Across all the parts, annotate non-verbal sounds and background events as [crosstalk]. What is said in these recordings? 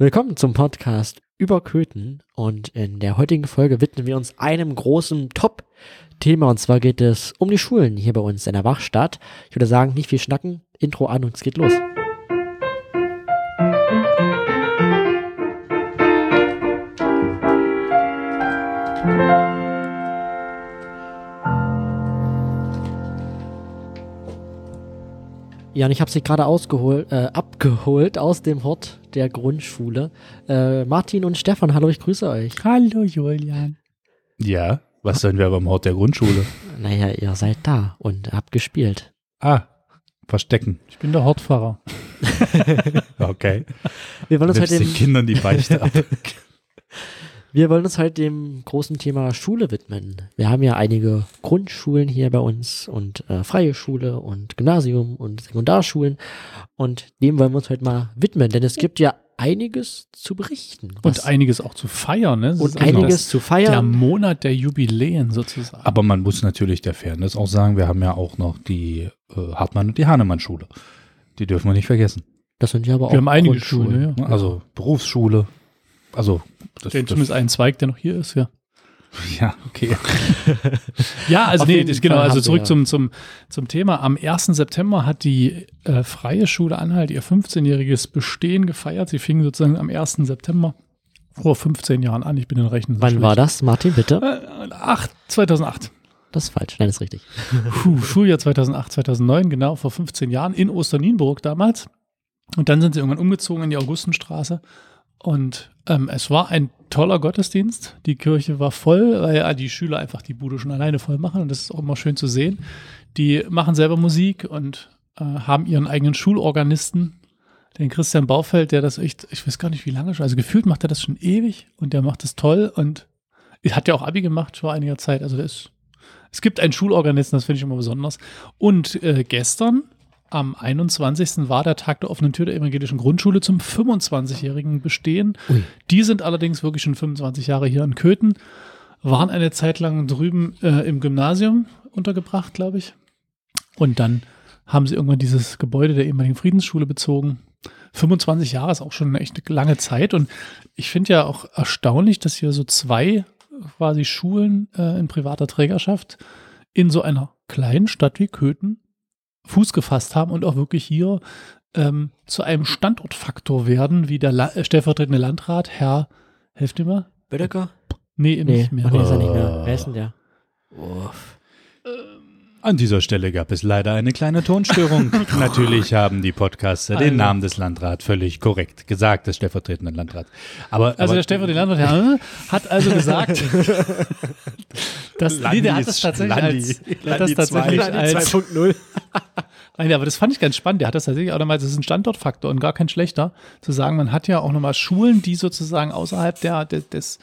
Willkommen zum Podcast über Köthen und in der heutigen Folge widmen wir uns einem großen Top-Thema und zwar geht es um die Schulen hier bei uns in der Wachstadt. Ich würde sagen, nicht viel schnacken, Intro an und es geht los. Ja, und ich habe sie gerade ausgeholt, äh, abgeholt aus dem Hort der Grundschule. Äh, Martin und Stefan, hallo, ich grüße euch. Hallo Julian. Ja, was sollen wir aber im Hort der Grundschule? Naja, ihr seid da und habt gespielt. Ah, verstecken. Ich bin der Hortfahrer. [laughs] Okay. Wir wollen uns heute den Kindern die Beichte ab. [laughs] wir wollen uns heute dem großen Thema Schule widmen. Wir haben ja einige Grundschulen hier bei uns und äh, freie Schule und Gymnasium und Sekundarschulen und dem wollen wir uns heute mal widmen, denn es gibt ja einiges zu berichten. Und einiges auch zu feiern, ne? Das und ist also einiges zu Der feiern. Monat der Jubiläen sozusagen. Aber man muss natürlich der Fairness auch sagen, wir haben ja auch noch die äh, Hartmann und die Hahnemann-Schule. Die dürfen wir nicht vergessen. Das sind ja aber auch wir haben einige. Schulen, ja. Also Berufsschule. Also, das, das, zumindest einen Zweig, der noch hier ist, ja. [laughs] ja, okay. [laughs] Ja, also Auf nee, genau, Fall also zurück wir- zum, zum, zum Thema. Am 1. September hat die äh, Freie Schule Anhalt ihr 15-jähriges Bestehen gefeiert. Sie fing sozusagen am 1. September vor 15 Jahren an. Ich bin in Rechnen. Wann war das, Martin, bitte? Äh, acht, 2008. Das ist falsch. Nein, das ist richtig. [laughs] Puh, Schuljahr 2008, 2009, genau, vor 15 Jahren in Osternienburg damals. Und dann sind sie irgendwann umgezogen in die Augustenstraße. Und ähm, es war ein toller Gottesdienst. Die Kirche war voll, weil ja die Schüler einfach die Bude schon alleine voll machen. Und das ist auch immer schön zu sehen. Die machen selber Musik und äh, haben ihren eigenen Schulorganisten, den Christian Baufeld, der das echt, ich weiß gar nicht wie lange schon, also gefühlt macht er das schon ewig und der macht das toll und hat ja auch Abi gemacht vor einiger Zeit. Also ist es gibt einen Schulorganisten, das finde ich immer besonders. Und äh, gestern, am 21. war der Tag der offenen Tür der evangelischen Grundschule zum 25-jährigen Bestehen. Ui. Die sind allerdings wirklich schon 25 Jahre hier in Köthen, waren eine Zeit lang drüben äh, im Gymnasium untergebracht, glaube ich. Und dann haben sie irgendwann dieses Gebäude der ehemaligen Friedensschule bezogen. 25 Jahre ist auch schon eine echt lange Zeit. Und ich finde ja auch erstaunlich, dass hier so zwei quasi Schulen äh, in privater Trägerschaft in so einer kleinen Stadt wie Köthen Fuß gefasst haben und auch wirklich hier ähm, zu einem Standortfaktor werden, wie der La äh, stellvertretende Landrat, Herr, helft mir mal? Bödecker? Nee, Nee, nicht mehr. nee, ist er nicht mehr. Oh. Wer ist denn der? Uff. An dieser Stelle gab es leider eine kleine Tonstörung. [laughs] Natürlich haben die Podcaster den Also. Namen des Landrats völlig korrekt gesagt, des stellvertretenden Landrats. Aber, Also aber der stellvertretende Landrat Herr, hat also gesagt, [laughs] dass, nee, der hat das tatsächlich als, der hat das tatsächlich als, 2.0. Nein, aber das fand ich ganz spannend. Der hat das tatsächlich auch nochmal, das ist ein Standortfaktor und gar kein schlechter, zu sagen, man hat ja auch nochmal Schulen, die sozusagen außerhalb der, der, des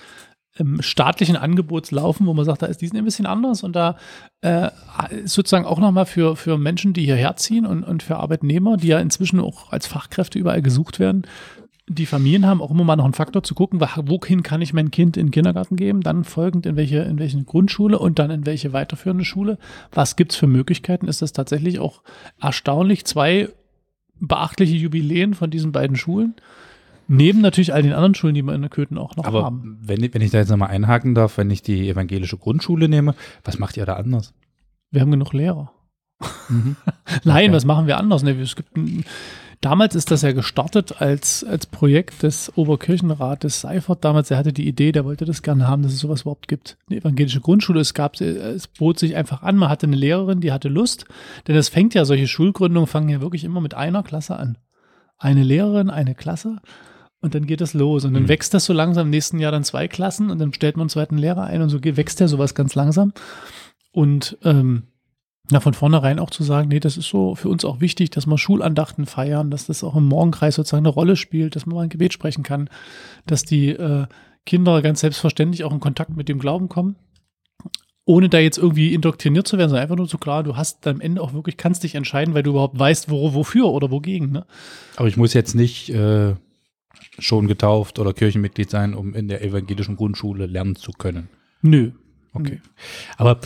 ähm, staatlichen Angebots laufen, wo man sagt, da ist diesen ein bisschen anders und da äh, ist sozusagen auch nochmal für, für Menschen, die hierher ziehen und, und für Arbeitnehmer, die ja inzwischen auch als Fachkräfte überall gesucht werden, die Familien haben auch immer mal noch einen Faktor zu gucken, wohin kann ich mein Kind in den Kindergarten geben, dann folgend in welche, in welche Grundschule und dann in welche weiterführende Schule. Was gibt's für Möglichkeiten? Ist das tatsächlich auch erstaunlich? Zwei beachtliche Jubiläen von diesen beiden Schulen. Neben natürlich all den anderen Schulen, die wir in der Köthen auch noch Aber haben. wenn, ich- wenn ich da jetzt nochmal einhaken darf, wenn ich die evangelische Grundschule nehme, was macht ihr da anders? Wir haben genug Lehrer. Mhm. [laughs] Nein, Okay. was machen wir anders? Nee, es gibt ein, damals ist das ja gestartet als, als Projekt des Oberkirchenrates Seifert. Damals, der hatte die Idee, der wollte das gerne haben, dass es sowas überhaupt gibt. Eine evangelische Grundschule, es gab, es bot sich einfach an, man hatte eine Lehrerin, die hatte Lust. Denn es fängt ja, solche Schulgründungen fangen ja wirklich immer mit einer Klasse an. Eine Lehrerin, eine Klasse. Und dann geht es los. Und dann Mhm. wächst das so langsam. Im nächsten Jahr dann zwei Klassen und dann stellt man einen zweiten Lehrer ein und so wächst ja sowas ganz langsam. Und ähm, na, von vornherein auch zu sagen, nee, das ist so für uns auch wichtig, dass wir Schulandachten feiern, dass das auch im Morgenkreis sozusagen eine Rolle spielt, dass man mal ein Gebet sprechen kann, dass die äh, Kinder ganz selbstverständlich auch in Kontakt mit dem Glauben kommen, ohne da jetzt irgendwie indoktriniert zu werden, sondern einfach nur so klar, du hast am Ende auch wirklich, kannst dich entscheiden, weil du überhaupt weißt, wo, wofür oder wogegen. Ne? Aber ich muss jetzt nicht äh, schon getauft oder Kirchenmitglied sein, um in der evangelischen Grundschule lernen zu können. Nö. Okay. Aber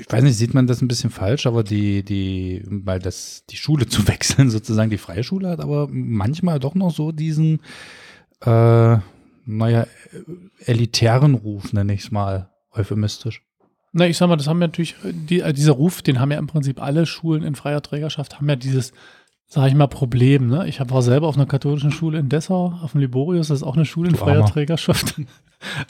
ich weiß nicht, sieht man das ein bisschen falsch, aber die, die, weil das, die Schule [laughs] zu wechseln, sozusagen die freie Schule hat, aber manchmal doch noch so diesen, äh, naja, elitären Ruf, nenne ich es mal, euphemistisch. Na, ich sag mal, das haben ja natürlich, die, äh, dieser Ruf, den haben ja im Prinzip alle Schulen in freier Trägerschaft, haben ja dieses, sag ich mal, Problem. Ne? Ich war selber auf einer katholischen Schule in Dessau, auf dem Liborius, das ist auch eine Schule in Du freier Armer. Trägerschaft.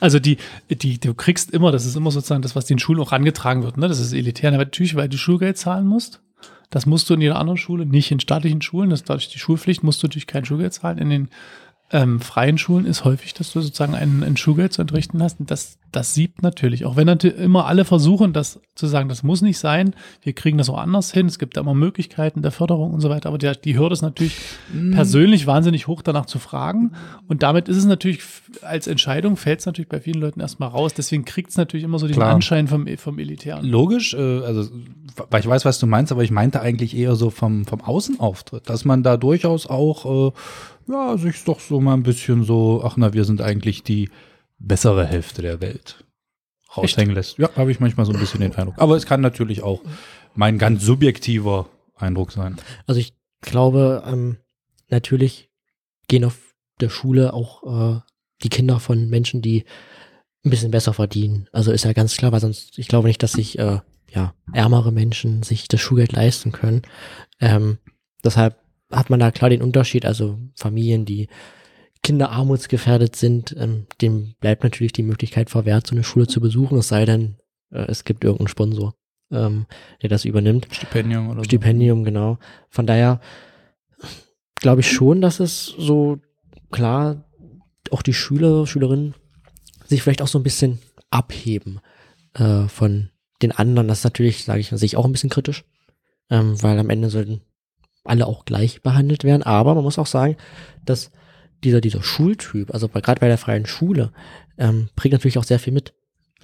Also die, die, du kriegst immer, das ist immer sozusagen das, was den Schulen auch rangetragen wird. Ne? Das ist elitär, natürlich, weil du Schulgeld zahlen musst. Das musst du in jeder anderen Schule, nicht in staatlichen Schulen. Das ist dadurch die Schulpflicht, musst du natürlich kein Schulgeld zahlen. In den ähm, freien Schulen ist häufig, dass du sozusagen ein, ein Schulgeld zu entrichten hast. Und das, das siebt natürlich. Auch wenn natürlich immer alle versuchen, das zu sagen, das muss nicht sein. Wir kriegen das auch anders hin. Es gibt da immer Möglichkeiten der Förderung und so weiter. Aber die, die Hürde ist natürlich persönlich wahnsinnig hoch, danach zu fragen. Und damit ist es natürlich als Entscheidung, fällt es natürlich bei vielen Leuten erstmal raus. Deswegen kriegt es natürlich immer so den Klar. Anschein vom, vom Elitären. Logisch, äh, also weil ich weiß, was du meinst, aber ich meinte eigentlich eher so vom, vom Außenauftritt, dass man da durchaus auch, äh, ja, sich doch so mal ein bisschen so, ach na, wir sind eigentlich die bessere Hälfte der Welt raushängen lässt. Ja, habe ich manchmal so ein bisschen den Eindruck. Aber es kann natürlich auch mein ganz subjektiver Eindruck sein. Also ich glaube, ähm, natürlich gehen auf der Schule auch äh, die Kinder von Menschen, die ein bisschen besser verdienen. Also ist ja ganz klar, weil sonst, ich glaube nicht, dass sich äh, ja, ärmere Menschen sich das Schulgeld leisten können. Ähm, deshalb hat man da klar den Unterschied, also Familien, die kinderarmutsgefährdet sind, ähm, dem bleibt natürlich die Möglichkeit verwehrt, so eine Schule zu besuchen, es sei denn, äh, es gibt irgendeinen Sponsor, ähm, der das übernimmt. Stipendium oder Stipendium, genau. Von daher glaube ich schon, dass es so klar auch die Schüler, Schülerinnen sich vielleicht auch so ein bisschen abheben äh, von den anderen. Das ist natürlich, sage ich, sehe ich auch ein bisschen kritisch, ähm, weil am Ende sollten alle auch gleich behandelt werden. Aber man muss auch sagen, dass dieser, dieser Schultyp, also gerade bei der freien Schule, ähm, bringt natürlich auch sehr viel mit.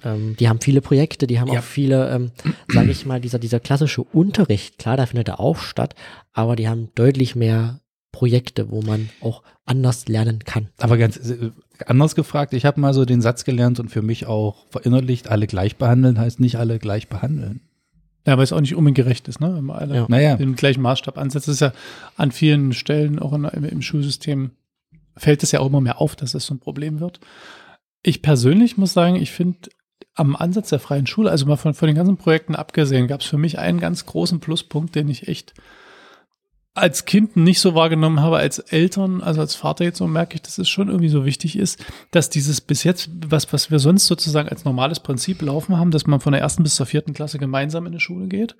Ähm, die haben viele Projekte, die haben Ja. auch viele, ähm, sage ich mal, dieser, dieser klassische Unterricht, klar, da findet er auch statt, aber die haben deutlich mehr Projekte, wo man auch anders lernen kann. Aber ganz äh, anders gefragt, ich habe mal so den Satz gelernt und für mich auch verinnerlicht, alle gleich behandeln heißt nicht alle gleich behandeln. Ja, weil es auch nicht unbedingt gerecht ist, ne? Wenn man alle Ja. Naja, den gleichen Maßstab ansetzt. Das ist ja an vielen Stellen, auch in, im, im Schulsystem, fällt es ja auch immer mehr auf, dass es so ein Problem wird. Ich persönlich muss sagen, ich finde am Ansatz der freien Schule, also mal von, von den ganzen Projekten abgesehen, gab es für mich einen ganz großen Pluspunkt, den ich echt als Kind nicht so wahrgenommen habe, als Eltern, also als Vater jetzt so merke ich, dass es schon irgendwie so wichtig ist, dass dieses bis jetzt, was, was wir sonst sozusagen als normales Prinzip laufen haben, dass man von der ersten bis zur vierten Klasse gemeinsam in die Schule geht.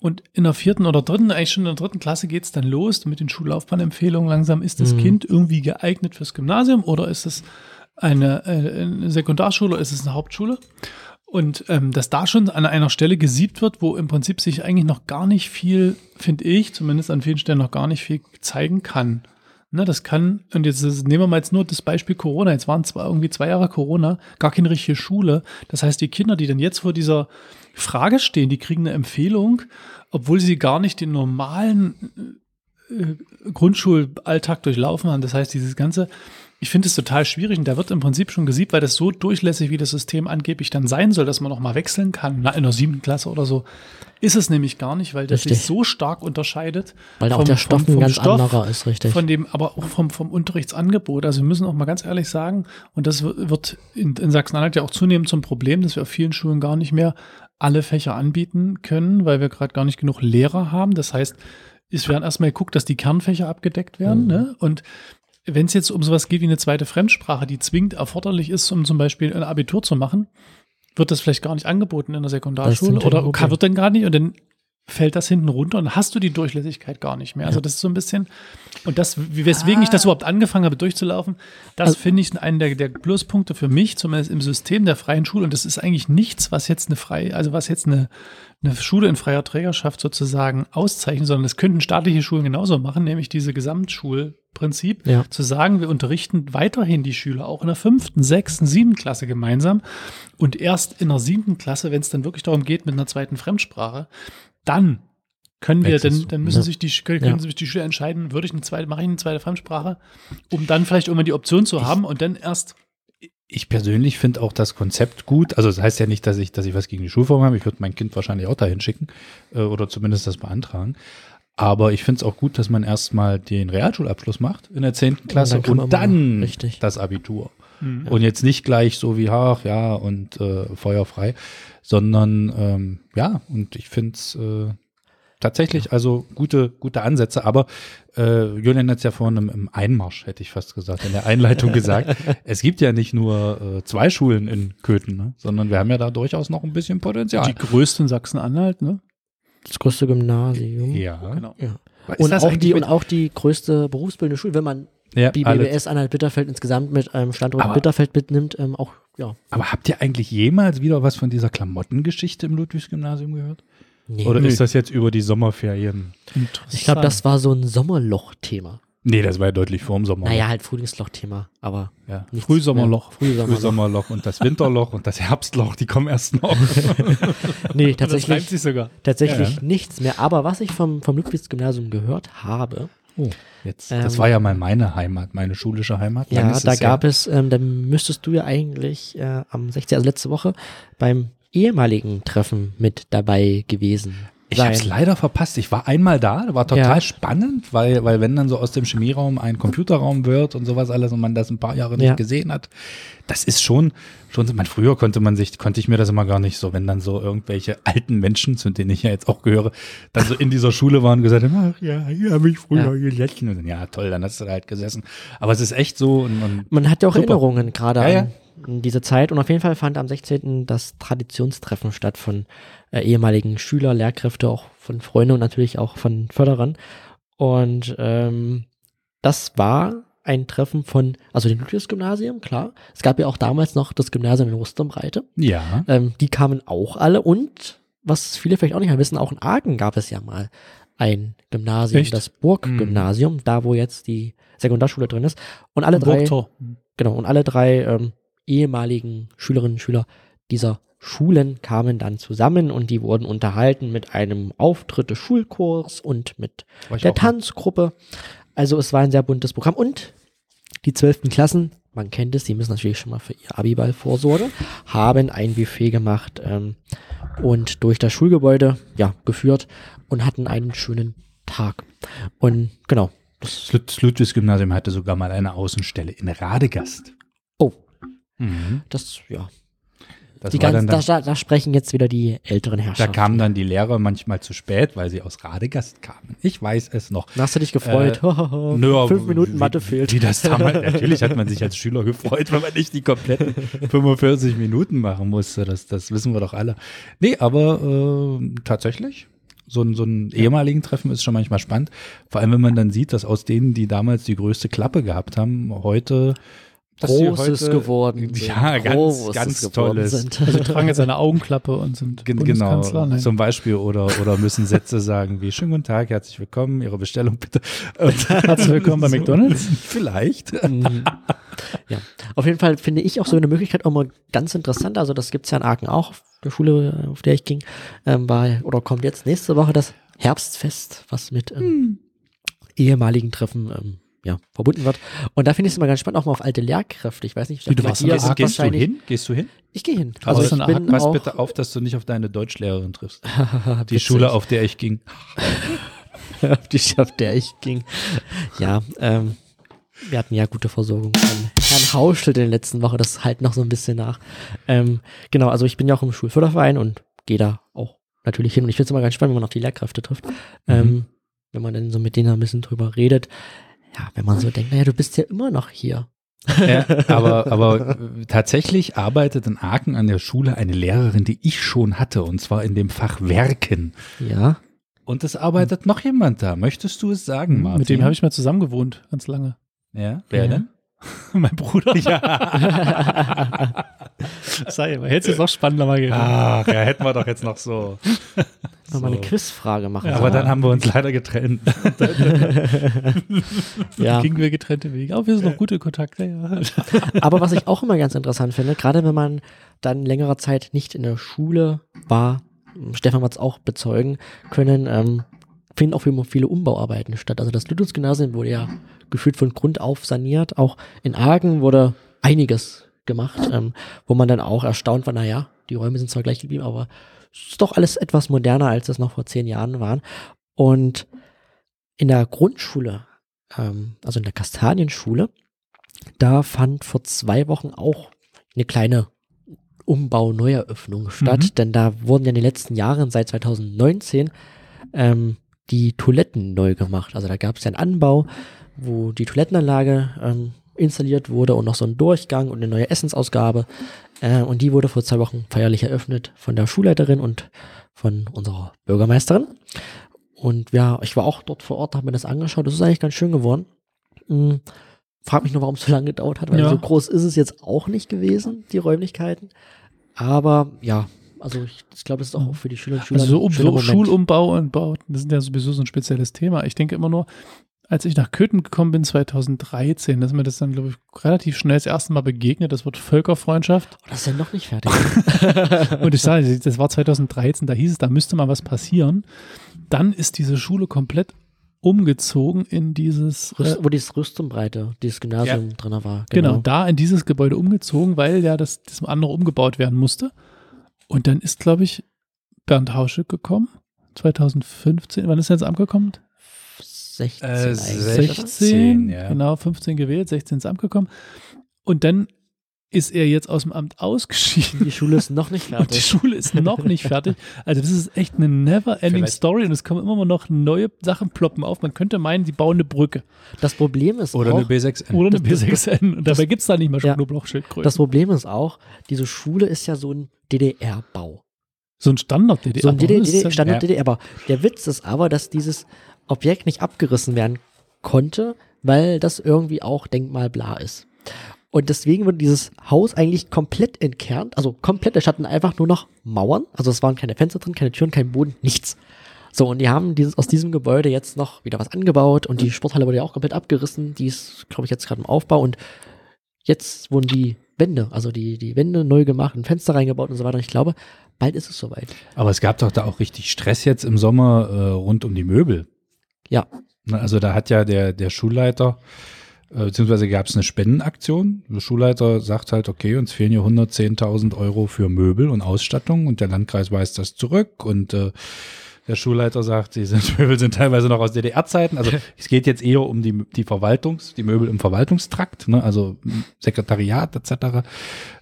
Und in der vierten oder dritten, eigentlich schon in der dritten Klasse geht's dann los mit den Schullaufbahnempfehlungen. Langsam ist das Mhm. Kind irgendwie geeignet fürs Gymnasium oder ist es eine, äh, eine Sekundarschule oder ist es eine Hauptschule? Und ähm, dass da schon an einer Stelle gesiebt wird, wo im Prinzip sich eigentlich noch gar nicht viel, finde ich, zumindest an vielen Stellen noch gar nicht viel zeigen kann. Ne, das kann, und jetzt nehmen wir mal jetzt nur das Beispiel Corona. Jetzt waren zwar irgendwie zwei Jahre Corona, gar keine richtige Schule. Das heißt, die Kinder, die dann jetzt vor dieser Frage stehen, die kriegen eine Empfehlung, obwohl sie gar nicht den normalen äh, Grundschulalltag durchlaufen haben. Das heißt, dieses ganze, ich finde es total schwierig und da wird im Prinzip schon gesiebt, weil das so durchlässig, wie das System angeblich dann sein soll, dass man noch mal wechseln kann, na, in der siebten Klasse oder so, ist es nämlich gar nicht, weil das Richtig. sich so stark unterscheidet. Weil da auch vom- der vom- Stoff ein vom ganz Stoff, anderer ist, richtig. Von dem, aber auch vom, vom Unterrichtsangebot. Also wir müssen auch mal ganz ehrlich sagen, und das wird- wird in, in Sachsen-Anhalt ja auch zunehmend zum Problem, dass wir auf vielen Schulen gar nicht mehr alle Fächer anbieten können, weil wir gerade gar nicht genug Lehrer haben. Das heißt, es werden erstmal geguckt, dass die Kernfächer abgedeckt werden. Mhm. Ne? Und wenn es jetzt um sowas geht wie eine zweite Fremdsprache, die zwingend erforderlich ist, um zum Beispiel ein Abitur zu machen, wird das vielleicht gar nicht angeboten in der Sekundarschule oder Problem. wird dann gar nicht und dann fällt das hinten runter und hast du die Durchlässigkeit gar nicht mehr. Also Ja. das ist so ein bisschen, und das, weswegen ich das überhaupt angefangen habe durchzulaufen, das Also- finde ich einen der, der Pluspunkte für mich, zumindest im System der freien Schule. Und das ist eigentlich nichts, was jetzt eine freie, also was jetzt eine, eine Schule in freier Trägerschaft sozusagen auszeichnet, sondern das könnten staatliche Schulen genauso machen, nämlich diese Gesamtschulprinzip, Ja. zu sagen, wir unterrichten weiterhin die Schüler auch in der fünften, sechsten, siebten Klasse gemeinsam und erst in der siebten Klasse, wenn es dann wirklich darum geht mit einer zweiten Fremdsprache, dann können wir, Wechselst dann, müssen Ja. sich die können, Ja. sich die Schüler entscheiden, würde ich eine zweite, mache ich eine zweite Fremdsprache, um dann vielleicht irgendwann die Option zu haben und dann erst ich persönlich finde auch das Konzept gut. Also das heißt ja nicht, dass ich, dass ich was gegen die Schulform habe. Ich würde mein Kind wahrscheinlich auch dahin schicken äh, oder zumindest das beantragen. Aber ich finde es auch gut, dass man erstmal den Realschulabschluss macht in der 10. Klasse dann kann man und dann richtig. das Abitur. Mhm. Und jetzt nicht gleich so wie, ach ja, und äh, feuerfrei, sondern ähm, ja, und ich finde es äh, tatsächlich also gute, gute Ansätze, aber äh, Julian hat es ja vorhin im, im Einmarsch, hätte ich fast gesagt, in der Einleitung [laughs] gesagt. Es gibt ja nicht nur äh, zwei Schulen in Köthen, ne? sondern wir haben ja da durchaus noch ein bisschen Potenzial. Die größte in Sachsen-Anhalt, ne? Das größte Gymnasium. ja. Genau. Ja. Und auch, die, und auch die größte berufsbildende Schule, wenn man ja, die BBS Anhalt-Bitterfeld insgesamt mit einem Standort Aber- Bitterfeld mitnimmt, ähm, auch, ja. Aber habt ihr eigentlich jemals wieder was von dieser Klamottengeschichte im Ludwigsgymnasium gehört? Nee. Oder ist das jetzt über die Sommerferien? Interessant. Ich glaube, das war so ein Sommerloch-Thema. Nee, das war ja deutlich vor dem Sommer. Naja, halt Frühlingsloch-Thema, aber ja. Frühsommerloch. Frühsommerloch. Frühsommerloch und das Winterloch und das Herbstloch, die kommen erst noch. [laughs] Nee, Das tatsächlich, sich sogar. tatsächlich Ja. nichts mehr. Aber was ich vom, vom Ludwigsgymnasium gehört habe, Oh, jetzt. Ähm, das war ja mal meine Heimat, meine schulische Heimat. Ja, da es gab es, ähm, da müsstest du ja eigentlich äh, am 16., also letzte Woche, beim ehemaligen Treffen mit dabei gewesen Ich habe es leider verpasst. Ich war einmal da, war total Ja. spannend, weil, weil wenn dann so aus dem Chemieraum ein Computerraum wird und sowas alles und man das ein paar Jahre nicht Ja. gesehen hat, das ist schon, schon, man, früher konnte man sich, konnte ich mir das immer gar nicht so, wenn dann so irgendwelche alten Menschen, zu denen ich ja jetzt auch gehöre, dann so in dieser Schule waren und gesagt haben, ach ja, hier habe ich früher gesessen. Und dann, ja, toll, dann hast du da halt gesessen. Aber es ist echt so und, und Man hat ja auch Super. Erinnerungen gerade Ja, ja. an diese Zeit und auf jeden Fall fand am 16. das Traditionstreffen statt von äh, ehemaligen Schüler, Lehrkräfte, auch von Freunden und natürlich auch von Förderern. Und ähm, das war ein Treffen von, also dem Ludwigsgymnasium, klar. Es gab ja auch damals noch das Gymnasium in Osterbreite. ja. Ähm, die kamen auch alle und, was viele vielleicht auch nicht mehr wissen, auch in Aachen gab es ja mal ein Gymnasium, Echt? das Burggymnasium, da wo jetzt die Sekundarschule drin ist. Und alle drei, Burgtor. genau, und alle drei ähm, ehemaligen Schülerinnen und Schüler dieser Schulen kamen dann zusammen und die wurden unterhalten mit einem Auftritt des Schulchors und mit der Tanzgruppe. Also es war ein sehr buntes Programm und die zwölften Klassen, man kennt es, die müssen natürlich schon mal für ihr Abiball vorsorgen, haben ein Buffet gemacht ähm, und durch das Schulgebäude ja geführt und hatten einen schönen Tag. Und genau, das Ludwigsgymnasium hatte sogar mal eine Außenstelle in Radegast. Mhm. das ja, Das die ganzen, dann, da, da, da sprechen jetzt wieder die älteren da Herrscher. kamen dann die Lehrer manchmal zu spät, weil sie aus Radegast kamen. Ich weiß es noch. Da hast du dich gefreut. Äh, [laughs] Nö, Fünf Minuten wie- Mathe fehlt. Wie das damals, [laughs] natürlich hat man sich als Schüler gefreut, wenn man nicht die kompletten 45 Minuten machen musste. Das, das wissen wir doch alle. Nee, aber äh, tatsächlich, so ein, so ein ehemaligen Treffen ist schon manchmal spannend. Vor allem, wenn man dann sieht, dass aus denen, die damals die größte Klappe gehabt haben, heute dass sie Großes heute- geworden sind. Ja, ganz, Großes ganz tolles. sind. Also tragen jetzt eine Augenklappe und sind Gen- Bundeskanzler. Genau, Nein. zum Beispiel oder, oder müssen Sätze sagen wie Schönen guten Tag, herzlich willkommen, Ihre Bestellung bitte. Und [laughs] Herzlich willkommen bei. McDonald's. [laughs] Vielleicht. Mhm. ja, auf jeden Fall finde ich auch so eine Möglichkeit auch mal ganz interessant. Also das gibt's ja in Aachen auch, auf der Schule, auf der ich ging, ähm, war, oder kommt jetzt nächste Woche das Herbstfest, was mit ähm, ehemaligen Treffen ähm, ja, verbunden wird. Und da finde ich es immer ganz spannend, auch mal auf alte Lehrkräfte. Ich weiß nicht, Wie, du warst ist Gehst du hin? Gehst du hin? Ich gehe hin. Also Also ich bin Pass bitte auf, dass du nicht auf deine Deutschlehrerin triffst. [laughs] Die. Schule, auf der ich ging. [laughs] auf die, auf der ich ging. Ja, ähm, wir hatten ja gute Versorgung von Herrn Hauschel in den letzten Wochen, das halt noch so ein bisschen nach. Ähm, genau, also ich bin ja auch im Schulförderverein und gehe da auch natürlich hin. Und ich finde es immer ganz spannend, wenn man auch die Lehrkräfte trifft. Ähm, wenn man dann so mit denen ein bisschen drüber redet. Ja, wenn man so denkt, naja, du bist ja immer noch hier. Ja, [laughs] aber, aber äh, tatsächlich arbeitet in Aachen an der Schule eine Lehrerin, die ich schon hatte, und zwar in dem Fach Werken. Ja. Und es arbeitet noch jemand da. Möchtest du es sagen, Martin? Mit dem habe ich mal zusammen gewohnt, ganz lange. Ja, wer Ja. denn? [laughs] mein Bruder. Ja. [laughs] Sei, aber hättest du es noch spannender mal geredet. Ach, ja, hätten wir doch jetzt noch so. Noch mal eine So. Quizfrage machen. Ja, Aber dann haben wir uns leider getrennt. [laughs] ja. Gingen wir getrennte Wege. Aber wir sind noch gute Kontakte, ja. Aber was ich auch immer ganz interessant finde, gerade wenn man dann längere Zeit nicht in der Schule war, Stefan wird es auch bezeugen können, ähm, finden auch immer viele Umbauarbeiten statt. Also das Ludwigsgymnasium wurde ja gefühlt von Grund auf saniert. Auch in Aachen wurde einiges gemacht, ähm, wo man dann auch erstaunt war, naja, die Räume sind zwar gleich geblieben, aber es ist doch alles etwas moderner, als es noch vor zehn Jahren waren. Und in der Grundschule, ähm, also in der Kastanienschule, da fand vor zwei Wochen auch eine kleine Umbau-Neueröffnung statt, Mhm. denn da wurden ja in den letzten Jahren, seit 2019, ähm, die Toiletten neu gemacht. Also da gab es ja einen Anbau, wo die Toilettenanlage ähm, installiert wurde und noch so ein Durchgang und eine neue Essensausgabe. Äh, und die wurde vor zwei Wochen feierlich eröffnet von der Schulleiterin und von unserer Bürgermeisterin. Und ja, ich war auch dort vor Ort, habe mir das angeschaut. Das ist eigentlich ganz schön geworden. Hm, frag mich nur, warum es so lange gedauert hat, weil Ja. so groß ist es jetzt auch nicht gewesen, die Räumlichkeiten. Aber ja, also ich, ich glaube, das ist auch für die Schüler und Schüler Also so, um, so. Schulumbau und Bauten, das sind ja sowieso so ein spezielles Thema. Ich denke immer nur, als ich nach Köthen gekommen bin, 2013, da ist mir das dann, glaube ich, relativ schnell das erste Mal begegnet, das Wort Völkerfreundschaft. Oh, das ist ja noch nicht fertig. [laughs] Und ich sage, [laughs] das war 2013, da hieß es, da müsste mal was passieren. Dann ist diese Schule komplett umgezogen in dieses, äh, Rüst, wo dieses Rüstumbreite, dieses Gymnasium drin war. genau. da in dieses Gebäude umgezogen, weil ja das, das andere umgebaut werden musste. Und dann ist, glaube ich, Bernd Hausche gekommen, 2015. Wann ist er ins Amt gekommen? 16 Äh, eigentlich, oder? 16, ja. genau, 15 gewählt, 16 ins Amt gekommen. Und dann ist er jetzt aus dem Amt ausgeschieden. Die Schule ist noch nicht [laughs] Und die fertig. Schule ist noch nicht fertig. Also das ist echt eine never-ending Story und es kommen immer noch neue Sachen ploppen auf. Man könnte meinen, die bauen eine Brücke Das Problem ist Oder auch, eine B6N. oder eine Das- das- B6N. Und dabei gibt es da nicht mal Ja. Knoblauchschildkröten. das Problem ist auch, diese Schule ist ja so ein DDR-Bau. so ein Standard-DDR. So ein DDR, Das ist ja- Standard ja. DDR-Bau. Der Witz ist aber, dass dieses Objekt nicht abgerissen werden konnte, weil das irgendwie auch denkmalbla ist. Und deswegen wurde dieses Haus eigentlich komplett entkernt, also komplett, es hatten einfach nur noch Mauern, also es waren keine Fenster drin, keine Türen, kein Boden, nichts. So, und die haben dieses, aus diesem Gebäude jetzt noch wieder was angebaut und die Sporthalle wurde ja auch komplett abgerissen, die ist, glaube ich, jetzt gerade im Aufbau und jetzt wurden die Wände, also die, die Wände neu gemacht, ein Fenster reingebaut und so weiter. Und ich glaube, bald ist es soweit. Aber es gab doch da auch richtig Stress jetzt im Sommer äh, rund um die Möbel. Ja. Ne, Also da hat ja der, der Schulleiter, beziehungsweise gab es eine Spendenaktion. Der Schulleiter sagt halt, okay, uns fehlen hier 110.000 Euro für Möbel und Ausstattung und der Landkreis weist das zurück und äh, der Schulleiter sagt, diese [laughs] Möbel sind teilweise noch aus DDR-Zeiten. Also [laughs] es geht jetzt eher um die, die Verwaltungs, die Möbel im Verwaltungstrakt, ne? also Sekretariat etc.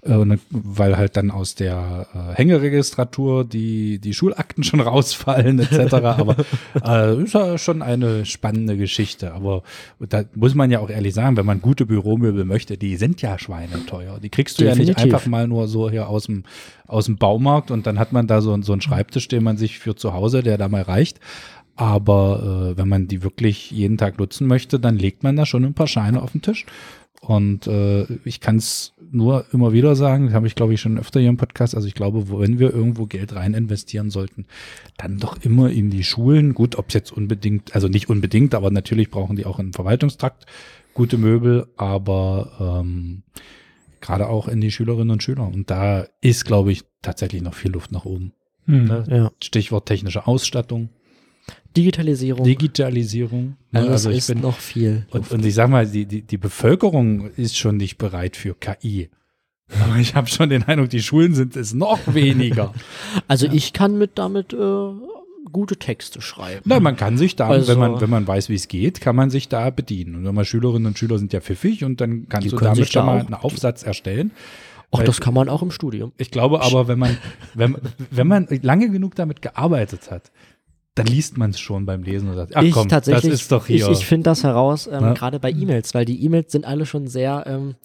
Äh, Und weil halt dann aus der äh, Hängeregistratur die, die Schulakten schon [laughs] rausfallen etc. Aber äh, ist ja schon eine spannende Geschichte. Aber da muss man ja auch ehrlich sagen, wenn man gute Büromöbel möchte, die sind ja schweineteuer. Die kriegst du ja nicht Definitiv. einfach mal nur so hier aus dem, aus dem Baumarkt und dann hat man da so, so einen Schreibtisch, den man sich für zu Hause, der da mal reicht. Aber äh, wenn man die wirklich jeden Tag nutzen möchte, dann legt man da schon ein paar Scheine auf den Tisch. Und äh, ich kann es nur immer wieder sagen, das habe ich glaube ich schon öfter hier im Podcast, also ich glaube, wenn wir irgendwo Geld rein investieren sollten, dann doch immer in die Schulen. Gut, ob es jetzt unbedingt, also nicht unbedingt, aber natürlich brauchen die auch im Verwaltungstrakt gute Möbel, aber ähm, gerade auch in die Schülerinnen und Schüler. Und da ist, glaube ich, tatsächlich noch viel Luft nach oben. Hm. Ne? Ja. Stichwort technische Ausstattung, Digitalisierung. Digitalisierung. Ne? also, Also ich ist bin noch viel. und, und ich sag mal, die, die, die Bevölkerung ist schon nicht bereit für KI. Aber ich habe schon den Eindruck, die Schulen sind es noch weniger. [laughs] Also ich kann mit damit äh, gute Texte schreiben. Na, man kann sich da, Also- wenn man, wenn man weiß, wie es geht, kann man sich da bedienen. Und wenn man Schülerinnen und Schüler sind ja pfiffig und dann kannst Die du können damit sich da schon mal auch- einen Aufsatz erstellen. Ach, das kann man auch im Studium. Ich glaube aber, wenn man, wenn, wenn man lange genug damit gearbeitet hat, dann liest man es schon beim Lesen und sagt, ach ich komm, das ist doch hier ich, ich finde das heraus, ähm, gerade bei E-Mails, weil die E-Mails sind alle schon sehr, ähm,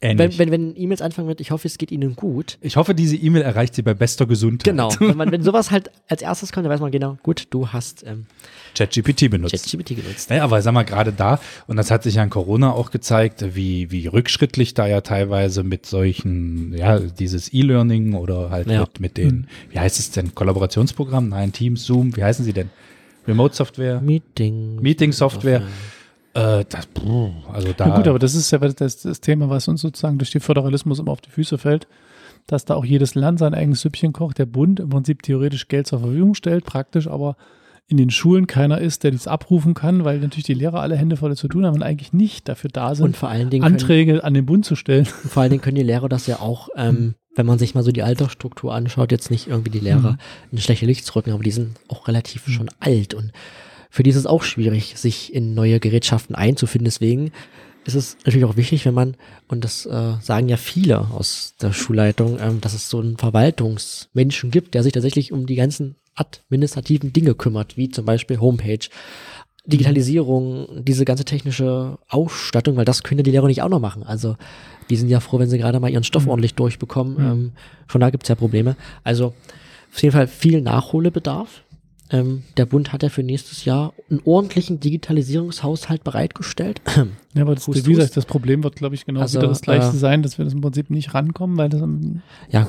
ähnlich. wenn, wenn, wenn E-Mails anfangen mit, ich hoffe, es geht Ihnen gut. ich hoffe, diese E-Mail erreicht sie bei bester Gesundheit. Genau. [laughs] wenn, man, wenn sowas halt als erstes kommt, dann weiß man genau, gut, du hast ähm, ChatGPT benutzt. ChatGPT genutzt. Naja, aber sag mal, gerade da, und das hat sich ja in Corona auch gezeigt, wie, wie rückschrittlich da ja teilweise mit solchen, ja, dieses E-Learning oder halt Ja. mit, mit den, wie heißt es denn, Kollaborationsprogramm? Nein, Teams, Zoom, wie heißen sie denn? Remote-Software? Meeting. Meeting-Software. Äh, das, also da. Ja gut, aber das ist ja das, das Thema, was uns sozusagen durch den Föderalismus immer auf die Füße fällt, dass da auch jedes Land sein eigenes Süppchen kocht, der Bund im Prinzip theoretisch Geld zur Verfügung stellt, praktisch aber in den Schulen keiner ist, der dies abrufen kann, weil natürlich die Lehrer alle Hände voll zu tun haben und eigentlich nicht dafür da sind, Und vor allen Dingen können, Anträge an den Bund zu stellen. [laughs] vor allen Dingen können die Lehrer das ja auch, ähm, wenn man sich mal so die Altersstruktur anschaut, jetzt nicht irgendwie die Lehrer Mhm. in schlechte Licht zu rücken, aber die sind auch relativ schon alt und für die ist es auch schwierig, sich in neue Gerätschaften einzufinden. Deswegen ist es natürlich auch wichtig, wenn man, und das äh, sagen ja viele aus der Schulleitung, ähm, dass es so einen Verwaltungsmenschen gibt, der sich tatsächlich um die ganzen administrativen Dinge kümmert, wie zum Beispiel Homepage, Digitalisierung, diese ganze technische Ausstattung, weil das können ja die Lehrer nicht auch noch machen. Also die sind ja froh, wenn sie gerade mal ihren Stoff ordentlich durchbekommen. Mhm. Ähm, von da gibt's ja Probleme. Also auf jeden Fall viel Nachholbedarf. Ähm, der Bund hat ja für nächstes Jahr einen ordentlichen Digitalisierungshaushalt bereitgestellt. [clears throat] Ja, aber das, Hust, wie gesagt, das Problem wird, glaube ich, genau Also, wieder das gleiche äh, sein, dass wir das im Prinzip nicht rankommen, weil das ja,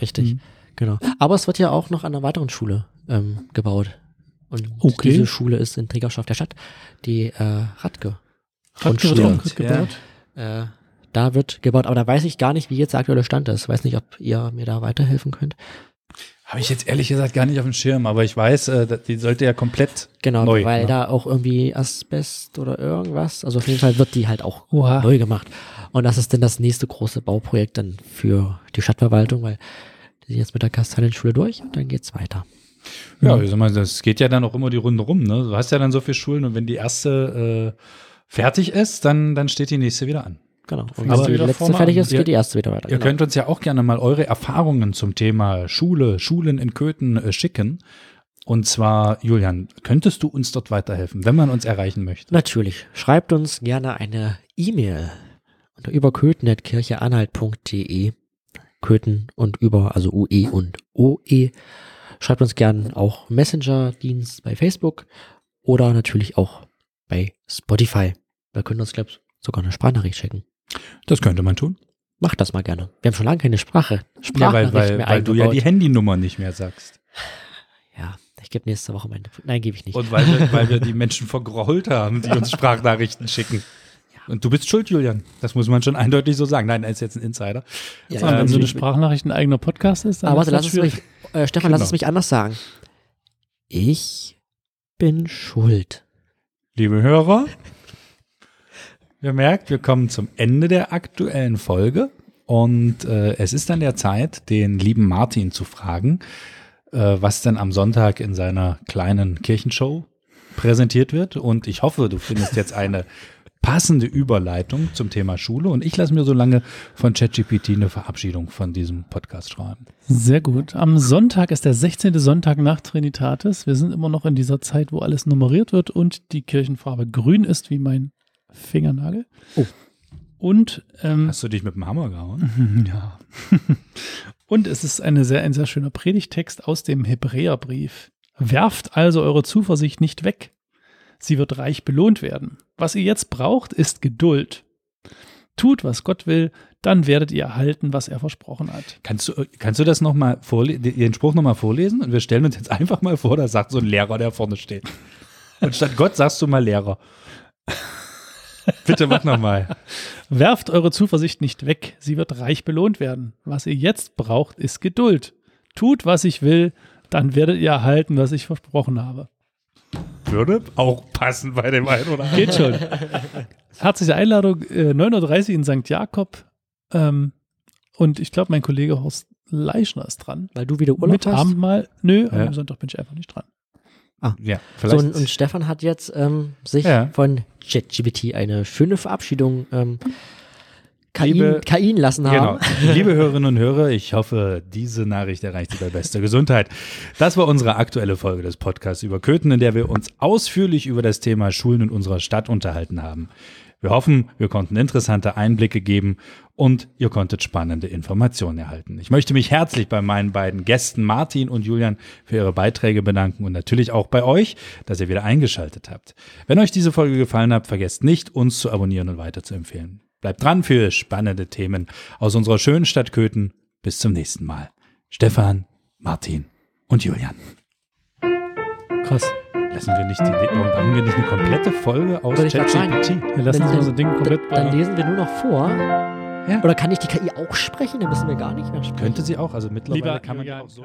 richtig. Mhm. Genau. Aber es wird ja auch noch an einer weiteren Schule ähm, gebaut. Und Okay. diese Schule ist in Trägerschaft der Stadt, die äh, Radke. Radke wird auch gebaut. Äh, da wird gebaut, aber da weiß ich gar nicht, wie jetzt der aktuelle Stand ist. Weiß nicht, ob ihr mir da weiterhelfen könnt. Habe ich jetzt ehrlich gesagt gar nicht auf dem Schirm, aber ich weiß, äh, die sollte ja komplett Genau, Neu, weil ne? da auch irgendwie Asbest oder irgendwas, also auf jeden Fall wird die halt auch Oha. neu gemacht. Und das ist dann das nächste große Bauprojekt dann für die Stadtverwaltung, weil die sind jetzt mit der Kastanienschule durch und dann geht's weiter. Ja, ich sag mal, das geht ja dann auch immer die Runde rum. Ne? Du hast ja dann so viele Schulen und wenn die erste äh, fertig ist, dann, dann steht die nächste wieder an. Genau. Und Aber wenn die letzte fertig ist, Ihr- geht die erste wieder weiter. Ihr genau. könnt uns ja auch gerne mal eure Erfahrungen zum Thema Schule, Schulen in Köthen äh, schicken. Und zwar, Julian, könntest du uns dort weiterhelfen, wenn man uns erreichen möchte? Natürlich. Schreibt uns gerne eine E-Mail unter überköthen.kircheanhalt.de. Köthen und über, also UE und OE. Schreibt uns gerne auch Messenger-Dienst bei Facebook oder natürlich auch bei Spotify. Da könnt ihr uns, glaube ich, sogar eine Sprachnachricht schicken. Das könnte man tun. Macht das mal gerne. Wir haben schon lange keine Sprache. Ja, Sprachnachricht weil, weil, mehr weil du ja die Handynummer nicht mehr sagst. Ja, ich gebe nächste Woche meine. Nein, gebe ich nicht. Und weil wir, [laughs] weil wir die Menschen vergrault haben, die uns Sprachnachrichten schicken. Und du bist schuld, Julian. Das muss man schon eindeutig so sagen. Nein, er ist jetzt ein Insider. ja, Ja, wenn Ähm, so eine ich- Sprachnachricht ein eigener Podcast ist, dann Aber ist warte, das lass es mich, äh, Stefan, lass Genau. es mich anders sagen. Ich bin schuld. Liebe Hörer, ihr merkt, wir kommen zum Ende der aktuellen Folge und äh, es ist an der Zeit, den lieben Martin zu fragen, äh, was denn am Sonntag in seiner kleinen Kirchenshow präsentiert wird. Und ich hoffe, du findest jetzt eine [laughs] passende Überleitung zum Thema Schule und ich lasse mir so lange von ChatGPT eine Verabschiedung von diesem Podcast schreiben. Sehr gut. Am Sonntag ist der 16. Sonntag nach Trinitatis. Wir sind immer noch in dieser Zeit, wo alles nummeriert wird und die Kirchenfarbe grün ist wie mein Fingernagel. Oh. Und ähm, Hast du dich mit dem Hammer gehauen? [laughs] ja. [laughs] Und es ist eine sehr, ein sehr schöner Predigtext aus dem Hebräerbrief. Werft also eure Zuversicht nicht weg. Sie wird reich belohnt werden. Was ihr jetzt braucht, ist Geduld. Tut, was Gott will, dann werdet ihr erhalten, was er versprochen hat. Kannst du, kannst du das nochmal vorlesen, den Spruch nochmal vorlesen? Und wir stellen uns jetzt [laughs] einfach mal vor, da sagt so ein Lehrer, der vorne steht. Und statt Gott sagst du mal Lehrer. Bitte mach nochmal. [laughs] Werft eure Zuversicht nicht weg, sie wird reich belohnt werden. Was ihr jetzt braucht, ist Geduld. Tut, was ich will, dann werdet ihr erhalten, was ich versprochen habe. Würde auch passen bei dem einen oder anderen. Geht schon. Herzliche Einladung, äh, 9.30 Uhr in St. Jakob. Ähm, und ich glaube, mein Kollege Horst Leischner ist dran. Weil du wieder Urlaub Mit hast. Abendmahl. Nö, Ja. am Sonntag bin ich einfach nicht dran. Ja, So, vielleicht. und, und Stefan hat jetzt ähm, sich Ja. von ChatGPT eine schöne Verabschiedung ähm, KI lassen Genau. haben. Liebe Hörerinnen und Hörer, ich hoffe, diese Nachricht erreicht Sie bei bester Gesundheit. Das war unsere aktuelle Folge des Podcasts über Köthen, in der wir uns ausführlich über das Thema Schulen in unserer Stadt unterhalten haben. Wir hoffen, wir konnten interessante Einblicke geben und ihr konntet spannende Informationen erhalten. Ich möchte mich herzlich bei meinen beiden Gästen Martin und Julian für ihre Beiträge bedanken und natürlich auch bei euch, dass ihr wieder eingeschaltet habt. Wenn euch diese Folge gefallen hat, vergesst nicht, uns zu abonnieren und weiterzuempfehlen. Bleibt dran für spannende Themen aus unserer schönen Stadt Köthen. Bis zum nächsten Mal. Stefan, Martin und Julian. Krass. Lassen wir nicht die, warum haben wir nicht eine komplette Folge aus ChatGPT? Wir lassen Dann- so unser Ding komplett Dann lesen wir nur noch vor. Ja. Oder kann ich die KI auch sprechen? Dann müssen wir gar nicht mehr sprechen. Könnte sie auch, also mittlerweile Lieber kann man ja auch so.